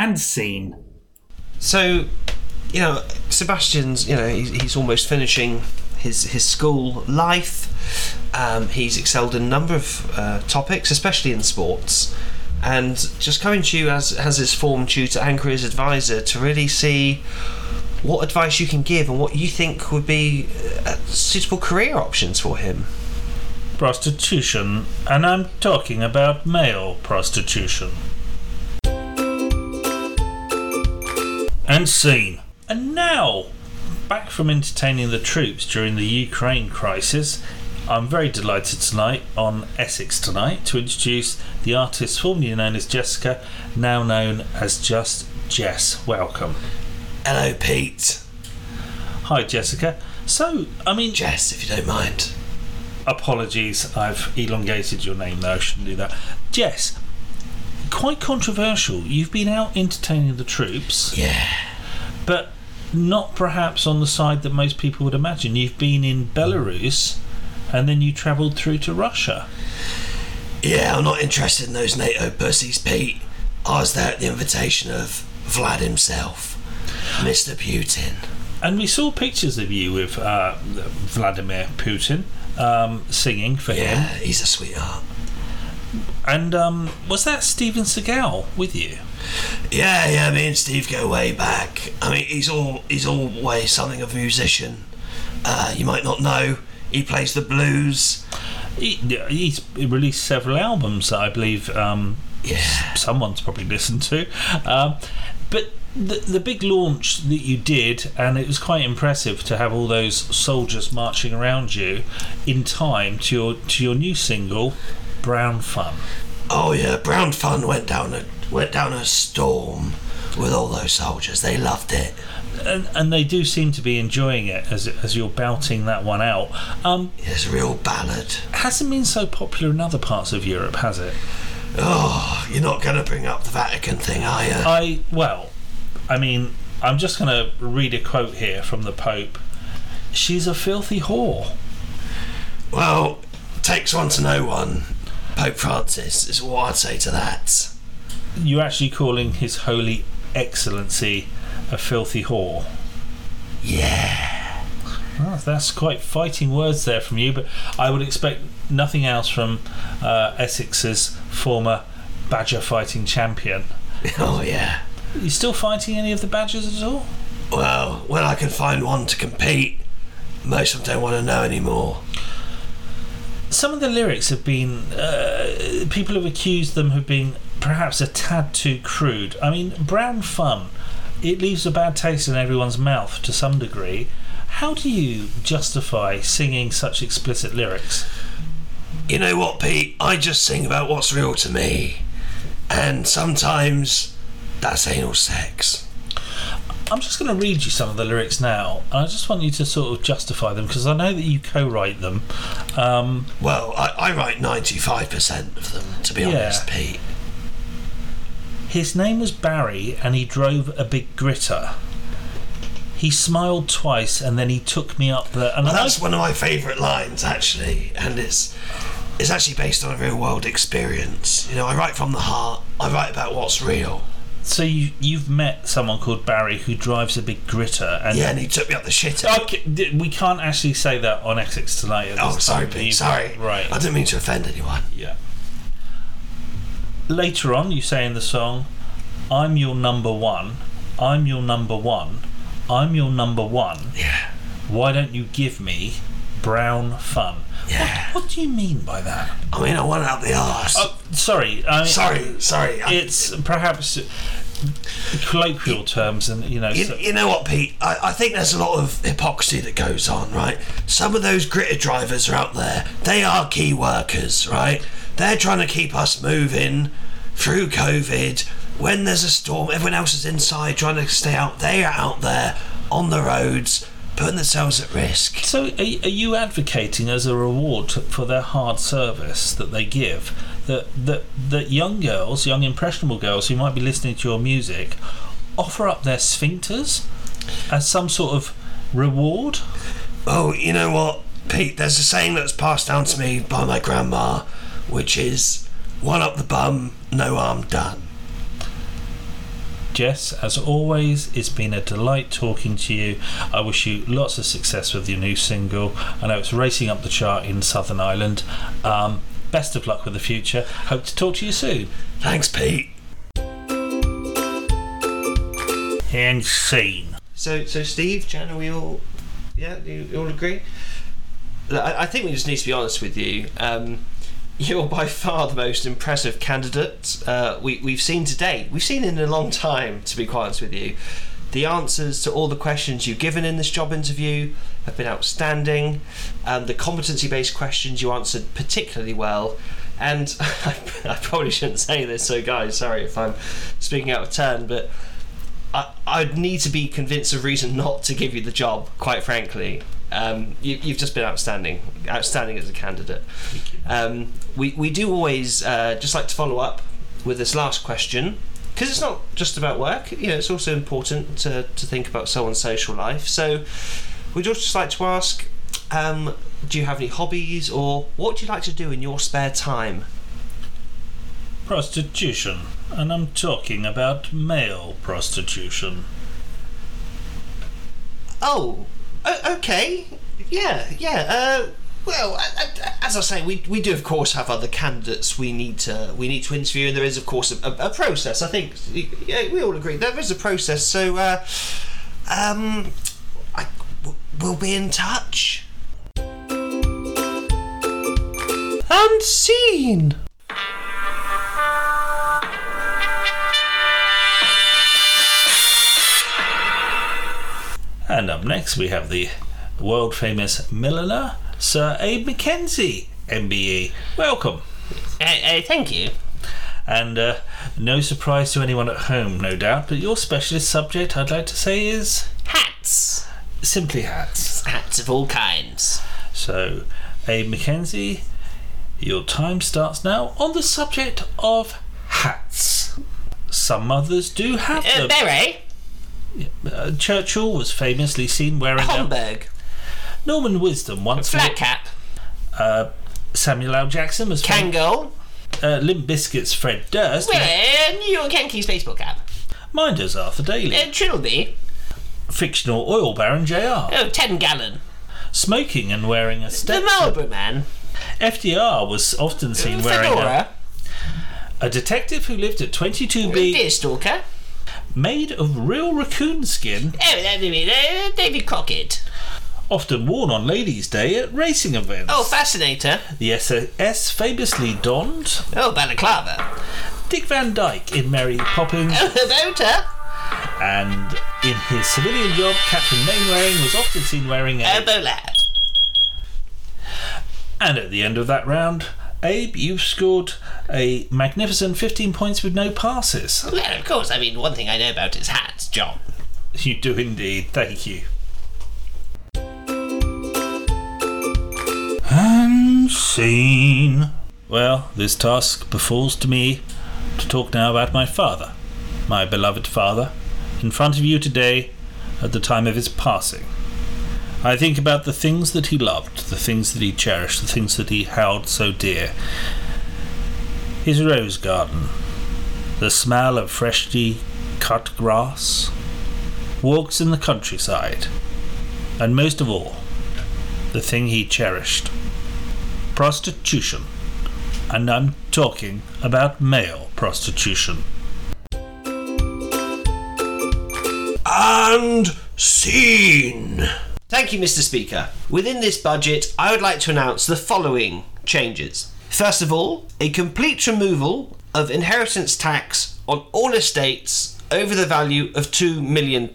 and scene. So, you know, Sebastian's, you know, he's, he's almost finishing his, his school life. Um, he's excelled in a number of uh, topics, especially in sports. And just coming to you as, as his form tutor and careers advisor to really see what advice you can give and what you think would be uh, suitable career options for him. Prostitution, and I'm talking about male prostitution. And scene. And now, back from entertaining the troops during the Ukraine crisis, I'm very delighted tonight on Essex Tonight to introduce the artist formerly known as Jessica, now known as just Jess. Welcome. Hello, Pete. Hi, Jessica. So, I mean, Jess, if you don't mind. apologies, I've elongated your name though, I shouldn't do that. Jess, quite controversial. You've been out entertaining the troops, Yeah. But not perhaps on the side that most people would imagine. You've been in Belarus and then you travelled through to Russia. Yeah, I'm not interested in those NATO pussies, Pete. I was there at the invitation of Vlad himself, Mr. Putin. And we saw pictures of you with uh, Vladimir Putin um, singing for Yeah, him. Yeah, he's a sweetheart. And um, was that Steven Seagal with you? Yeah, yeah, me and Steve go way back. I mean, he's all he's always something of a musician. Uh, you might not know, he plays the blues. He, he's released several albums that I believe um, Yeah. someone's probably listened to. Um, but the, the big launch that you did, and it was quite impressive to have all those soldiers marching around you in time to your to your new single, Brown Fun. Oh yeah, Brown Fun went down a went down a storm with all those soldiers. They loved it. And, and they do seem to be enjoying it as, as you're belting that one out. Um, It's a real ballad. hasn't been so popular in other parts of Europe, has it? Oh, you're not going to bring up the Vatican thing, are you? I well, I mean, I'm just going to read a quote here from the Pope. She's a filthy whore. Well, takes one to know one. Pope Francis is what I'd say to that. You're actually calling His Holy Excellency a filthy whore. Yeah. Oh, that's quite fighting words there from you, but I would expect nothing else from uh, Essex's former badger fighting champion. Oh yeah. you still fighting any of the badgers at all? Well, when I can find one to compete, most of them don't want to know anymore. Some of the lyrics have been. Uh, people have accused them of being perhaps a tad too crude. I mean, brown fun. It leaves a bad taste in everyone's mouth to some degree. How do you justify singing such explicit lyrics? You know what, Pete? I just sing about what's real to me. And sometimes that's anal sex. I'm just going to read you some of the lyrics now, and I just want you to sort of justify them because I know that you co-write them. Um, Well, I, I write 95% of them, to be Yeah. honest, Pete. His name was Barry, and he drove a big gritter. He smiled twice, and then he took me up the. And Well, I- that's one of my favourite lines, actually, and it's it's actually based on a real world experience. You know, I write from the heart. I write about what's real. So you you've met someone called Barry who drives a big gritter, and Yeah, and he took me up the shit. Okay, d- we can't actually say that on Essex tonight. at Oh, this sorry, time. Pete. Sorry. Right. I didn't mean to offend anyone. Yeah. Later on, you say in the song, I'm your number one, I'm your number one, I'm your number one. Yeah. Why don't you give me brown fun? Yeah. What, what do you mean by that? I mean, I want out the arse. Oh, sorry. I mean, sorry, sorry. I- It's perhaps colloquial terms, and you know. You, so- you know what, Pete? I, I think there's a lot of hypocrisy that goes on, right? Some of those gritter drivers are out there. They are key workers, right? They're trying to keep us moving through COVID. When there's a storm, everyone else is inside trying to stay out. They are out there on the roads, putting themselves at risk. So, are, are you advocating as a reward for their hard service that they give that that that young girls, young impressionable girls who might be listening to your music, offer up their sphincters as some sort of reward? Oh, you know what, Pete? There's a saying that's passed down to me by my grandma, which is one up the bum, no harm done. Jess, as always, it's been a delight talking to you. I wish you lots of success with your new single. I know it's racing up the chart in Southern Ireland. Um, best of luck with the future. Hope to talk to you soon. Thanks, Pete. And scene. So, so Steve, Jan, are we all, yeah, you, you all agree? I, I think we just need to be honest with you. Um, you're by far the most impressive candidate uh, we, we've seen to date. We've seen in a long time, to be quite honest with you. The answers to all the questions you've given in this job interview have been outstanding. The competency based questions you answered particularly well. And I, I probably shouldn't say this, so guys, sorry if I'm speaking out of turn, but I, I'd need to be convinced of reason not to give you the job, quite frankly. Um, you, you've just been outstanding, outstanding as a candidate. Um, we, we do always uh, just like to follow up with this last question because it's not just about work. You know, it's also important to, to think about someone's social life. So we'd also just like to ask: um, Do you have any hobbies, or what do you like to do in your spare time? Prostitution. And I'm talking about male prostitution. Oh, okay. Yeah, yeah. Uh, well, as I say, we, we do of course have other candidates we need to we need to interview, and there is of course a, a, process. I think yeah, we all agree there is a process. So, uh, um, I, we'll be in touch. And up next, we have the world famous milliner, Sir Abe Mackenzie, MBE. Welcome. Uh, thank you. And uh, no surprise to anyone at home, no doubt, but your specialist subject, I'd like to say, is Hats. simply hats. Hats of all kinds. So, Abe Mackenzie, your time starts now on the subject of hats. Some mothers do have them. beret. Uh, Churchill was famously seen wearing them. Homburg. Norman Wisdom once a Flat wore- cap. uh, Samuel L. Jackson was fam- Kangol. uh, Limp Bizkit's Fred Durst. Uh, New York Yankees baseball cap. Minders Arthur Daley. Uh, Trilby. Fictional oil baron J.R. Oh, 10 gallon. Smoking and wearing a The Marlboro man. FDR was often seen wearing a, Fedora. a detective who lived at 22B, Deerstalker. Made of real raccoon skin, Oh, David Crockett. often worn on Ladies' Day at racing events. Oh, Fascinator. The SAS famously donned Oh, Balaclava. Dick Van Dyke in Mary Poppins, Oh, Boater. and in his civilian job, Captain Mainwaring was often seen wearing a. Bowler. And at the end of that round, Abe, you've scored a magnificent 15 points with no passes. Well, of course, I mean, one thing I know about is hats, John. You do indeed. Thank you. And scene. Well, this task befalls to me to talk now about my father, my beloved father, in front of you today at the time of his passing. I think about the things that he loved, the things that he cherished, the things that he held so dear. His rose garden, the smell of freshly cut grass, walks in the countryside, and most of all, the thing he cherished prostitution. And I'm talking about male prostitution. And scene. Thank you, Mr. Speaker. Within this budget, I would like to announce the following changes. First of all, a complete removal of inheritance tax on all estates over the value of £2 million.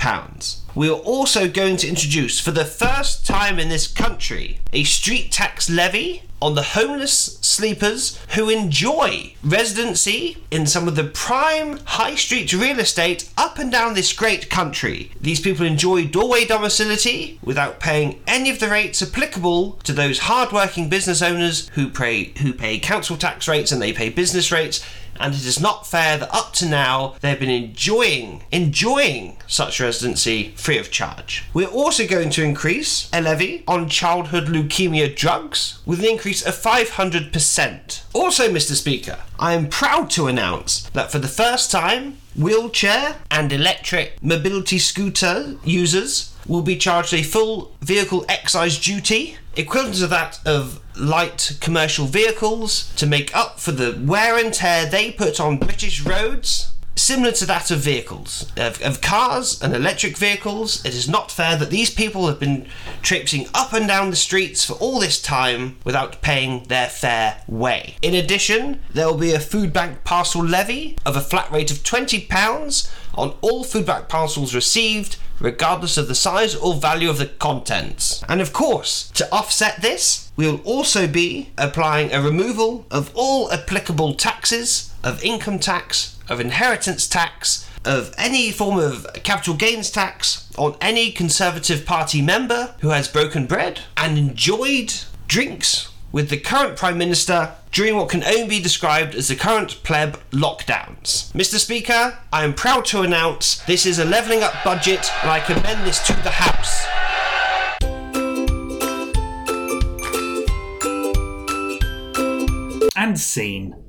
We are also going to introduce, for the first time in this country, a street tax levy on the homeless sleepers who enjoy residency in some of the prime high street real estate up and down this great country. These people enjoy doorway domicility without paying any of the rates applicable to those hard-working business owners who pay who pay council tax rates and they pay business rates. And it is not fair that up to now they've been enjoying, enjoying such residency free of charge. We're also going to increase a levy on childhood leukemia drugs with an increase of 500%. Also, Mr. Speaker, I am proud to announce that for the first time, wheelchair and electric mobility scooter users will be charged a full vehicle excise duty, equivalent to that of light commercial vehicles, to make up for the wear and tear they put on British roads. Similar to that of vehicles, of, of cars and electric vehicles, it is not fair that these people have been traipsing up and down the streets for all this time without paying their fair way. In addition, there will be a food bank parcel levy of a flat rate of £20 on all food bank parcels received regardless of the size or value of the contents. And of course, to offset this, we will also be applying a removal of all applicable taxes of income tax, of inheritance tax, of any form of capital gains tax on any Conservative Party member who has broken bread and enjoyed drinks with the current Prime Minister during what can only be described as the current pleb lockdowns. Mr. Speaker, I am proud to announce this is a levelling up budget and I commend this to the House. And scene.